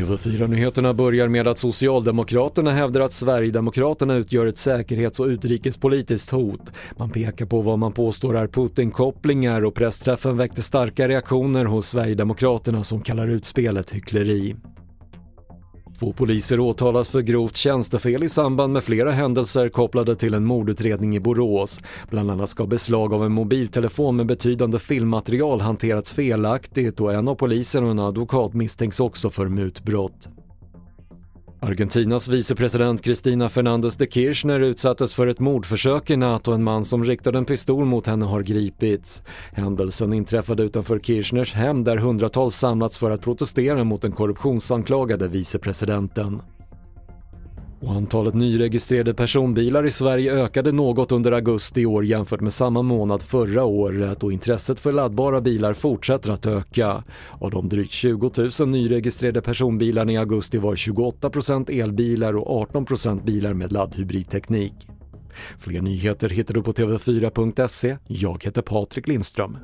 TV4-nyheterna börjar med att Socialdemokraterna hävdar att Sverigedemokraterna utgör ett säkerhets och utrikespolitiskt hot. Man pekar på vad man påstår är Putin-kopplingar och pressträffen väckte starka reaktioner hos Sverigedemokraterna som kallar utspelet hyckleri. Två poliser åtalas för grovt tjänstefel i samband med flera händelser kopplade till en mordutredning i Borås. Bland annat ska beslag av en mobiltelefon med betydande filmmaterial hanterats felaktigt och en av polisen och en advokat misstänks också för mutbrott. Argentinas vicepresident Cristina Fernandez de Kirchner utsattes för ett mordförsök i natt och en man som riktade en pistol mot henne har gripits. Händelsen inträffade utanför Kirchners hem där hundratals samlats för att protestera mot den korruptionsanklagade vicepresidenten. Och antalet nyregistrerade personbilar i Sverige ökade något under augusti i år jämfört med samma månad förra året och intresset för laddbara bilar fortsätter att öka. Av de drygt 20 000 nyregistrerade personbilarna i augusti var 28% elbilar och 18% bilar med laddhybridteknik. Fler nyheter hittar du på TV4.se. Jag heter Patrik Lindström.